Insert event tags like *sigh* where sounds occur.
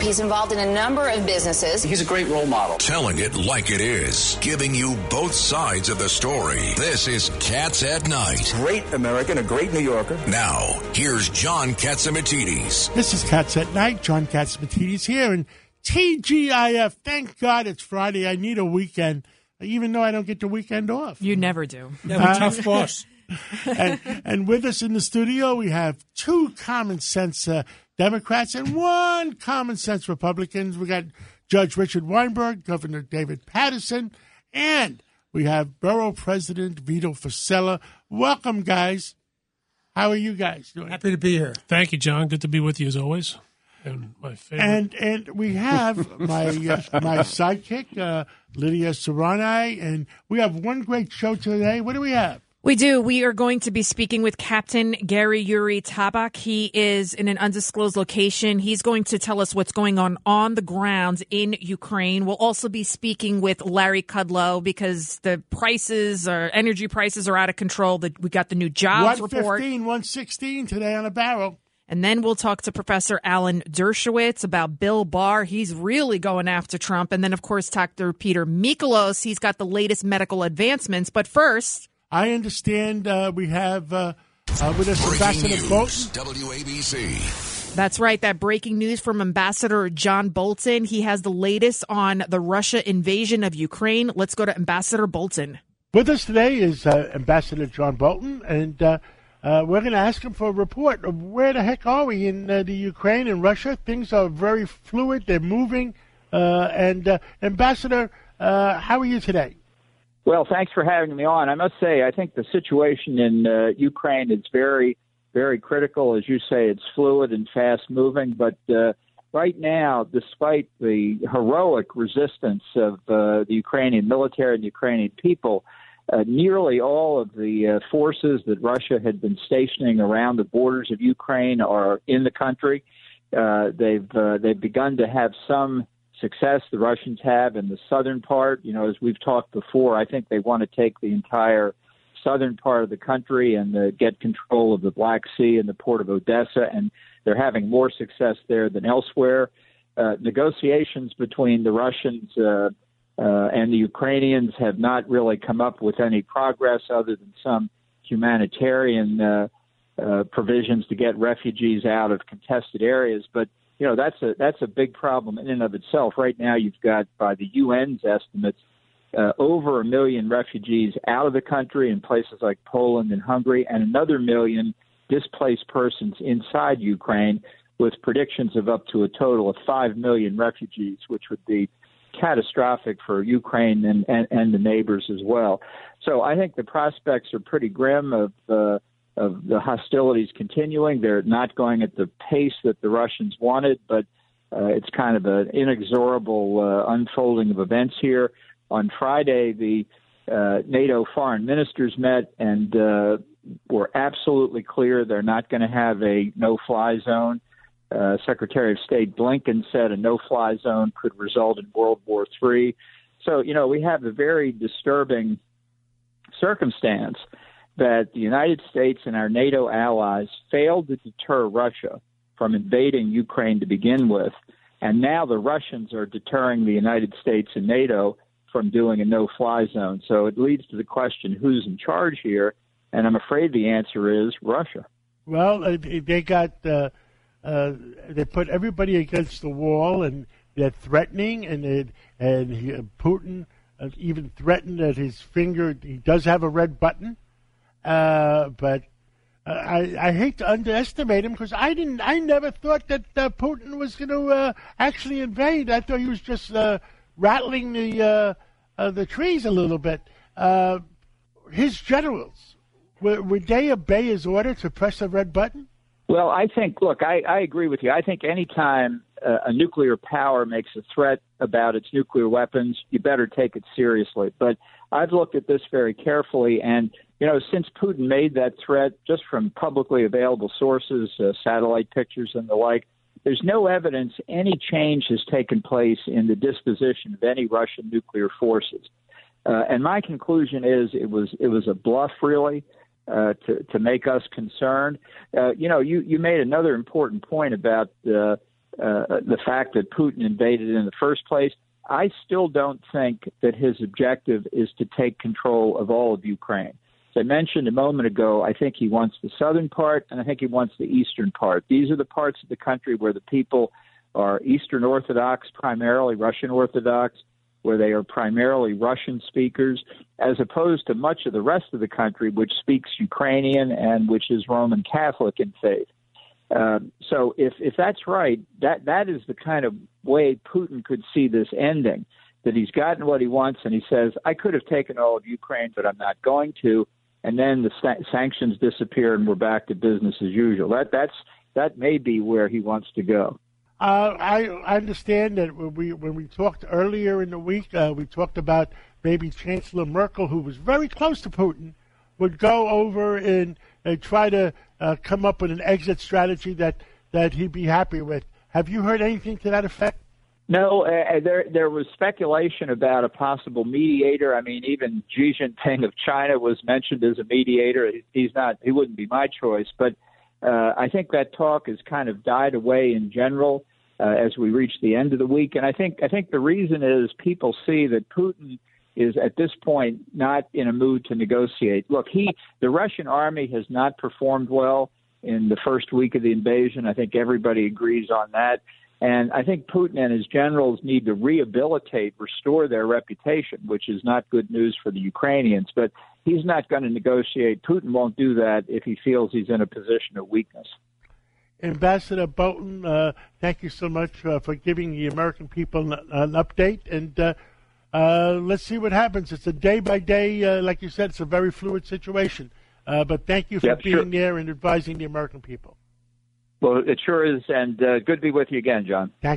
He's involved in a number of businesses. He's a great role model. Telling it like it is, giving you both sides of the story. This is Cats at Night. Great American, a great New Yorker. Now, here's John Catsimatidis. This is Cats at Night. John Catsimatidis here, and TGIF. Thank God it's Friday. I need a weekend, even though I don't get the weekend off. You never do. You have a tough boss. *laughs* and, and with us in the studio, we have two common sense uh, Democrats and one common sense Republicans. We got Judge Richard Weinberg, Governor David Paterson, and we have Borough President Vito Fossella. Welcome, guys. How are you guys doing? Happy to be here. Thank you, John. Good to be with you as always. And my favorite. And and we have *laughs* my uh, my sidekick uh, Lydia Serrani, and we have one great show today. What do we have? We do. We are going to be speaking with Captain Gary Yuri Tabak. He is in an undisclosed location. He's going to tell us what's going on on the ground in Ukraine. We'll also be speaking with Larry Kudlow because the prices or energy prices are out of control. That we got the new jobs 115, report. 116 today on a barrel. And then we'll talk to Professor Alan Dershowitz about Bill Barr. He's really going after Trump. And then, of course, Dr. Peter Mikolos. He's got the latest medical advancements. But first, I understand uh, we have uh, uh, with us Ambassador news, Bolton. WABC. That's right. That breaking news from Ambassador John Bolton. He has the latest on the Russia invasion of Ukraine. Let's go to Ambassador Bolton. With us today is uh, Ambassador John Bolton, and uh, uh, we're going to ask him for a report of where the heck are we in uh, the Ukraine and Russia. Things are very fluid; they're moving. Uh, and uh, Ambassador, uh, how are you today? Well, thanks for having me on. I must say, I think the situation in uh, Ukraine is very, very critical. As you say, it's fluid and fast moving. But uh, right now, despite the heroic resistance of uh, the Ukrainian military and the Ukrainian people, uh, nearly all of the uh, forces that Russia had been stationing around the borders of Ukraine are in the country. Uh, they've they've begun to have some success the Russians have in the southern part. You know, as we've talked before, I think they want to take the entire southern part of the country and uh, get control of the Black Sea and the port of Odessa, and they're having more success there than elsewhere. Uh, negotiations between the Russians uh, uh, and the Ukrainians have not really come up with any progress other than some humanitarian uh, uh, provisions to get refugees out of contested areas. But you know that's a that's a big problem in and of itself. Right now, you've got by the UN's estimates uh, over a million refugees out of the country in places like Poland and Hungary, and another million displaced persons inside Ukraine, with predictions of up to a total of five million refugees, which would be catastrophic for Ukraine and, and, and the neighbors as well. So I think the prospects are pretty grim of uh, of the hostilities continuing. They're not going at the pace that the Russians wanted, but uh, it's kind of an inexorable uh, unfolding of events here. On Friday, the uh, NATO foreign ministers met and uh, were absolutely clear they're not going to have a no-fly zone. Uh, Secretary of State Blinken said a no-fly zone could result in World War III. So, you know, we have a very disturbing circumstance that the United States and our NATO allies failed to deter Russia from invading Ukraine to begin with, and now the Russians are deterring the United States and NATO from doing a no-fly zone. So it leads to the question: Who's in charge here? And I'm afraid the answer is Russia. Well, they got uh, uh, they put everybody against the wall, and they're threatening, and they, and he, Putin uh, even threatened that his finger he does have a red button uh, but uh, I, I hate to underestimate him because I didn't. I never thought that uh, Putin was going to uh, actually invade. I thought he was just uh, rattling the uh, uh, the trees a little bit. His generals would, would they obey his order to press the red button? Well, I think. Look, I, I agree with you. I think anytime uh, a nuclear power makes a threat about its nuclear weapons, you better take it seriously. But I've looked at this very carefully, and you know, since Putin made that threat, just from publicly available sources, uh, satellite pictures and the like, there's no evidence any change has taken place in the disposition of any Russian nuclear forces. Uh, and my conclusion is it was it was a bluff, really, uh, to to make us concerned. Uh, you know, you you made another important point about uh, the fact that Putin invaded in the first place. I still don't think that his objective is to take control of all of Ukraine. As I mentioned a moment ago, I think he wants the southern part and I think he wants the eastern part. These are the parts of the country where the people are Eastern Orthodox, primarily Russian Orthodox, where they are primarily Russian speakers, as opposed to much of the rest of the country, which speaks Ukrainian and which is Roman Catholic in faith. Um, so if if that's right, that that is the kind of way Putin could see this ending. That he's gotten what he wants, and he says, "I could have taken all of Ukraine, but I'm not going to." And then the sa- sanctions disappear, and we're back to business as usual. That that's that may be where he wants to go. Uh, I, I understand that when we when we talked earlier in the week, uh, we talked about maybe Chancellor Merkel, who was very close to Putin, would go over and, and try to uh, come up with an exit strategy that, that he'd be happy with. Have you heard anything to that effect? No, uh, there there was speculation about a possible mediator. I mean, even Xi Jinping of China was mentioned as a mediator. He's not. He wouldn't be my choice, but uh, I think that talk has kind of died away in general uh, as we reach the end of the week. And I think I think the reason is people see that Putin is at this point not in a mood to negotiate. Look, he the Russian army has not performed well in the first week of the invasion. I think everybody agrees on that. And I think Putin and his generals need to rehabilitate, restore their reputation, which is not good news for the Ukrainians. But he's not going to negotiate. Putin won't do that if he feels he's in a position of weakness. Ambassador Bolton, uh, thank you so much uh, for giving the American people an, an update. And uh, uh, let's see what happens. It's a day by day, uh, like you said, it's a very fluid situation. Uh, but thank you for yep, being sure. there and advising the American people. Well, it sure is, and uh, good to be with you again, John. Thank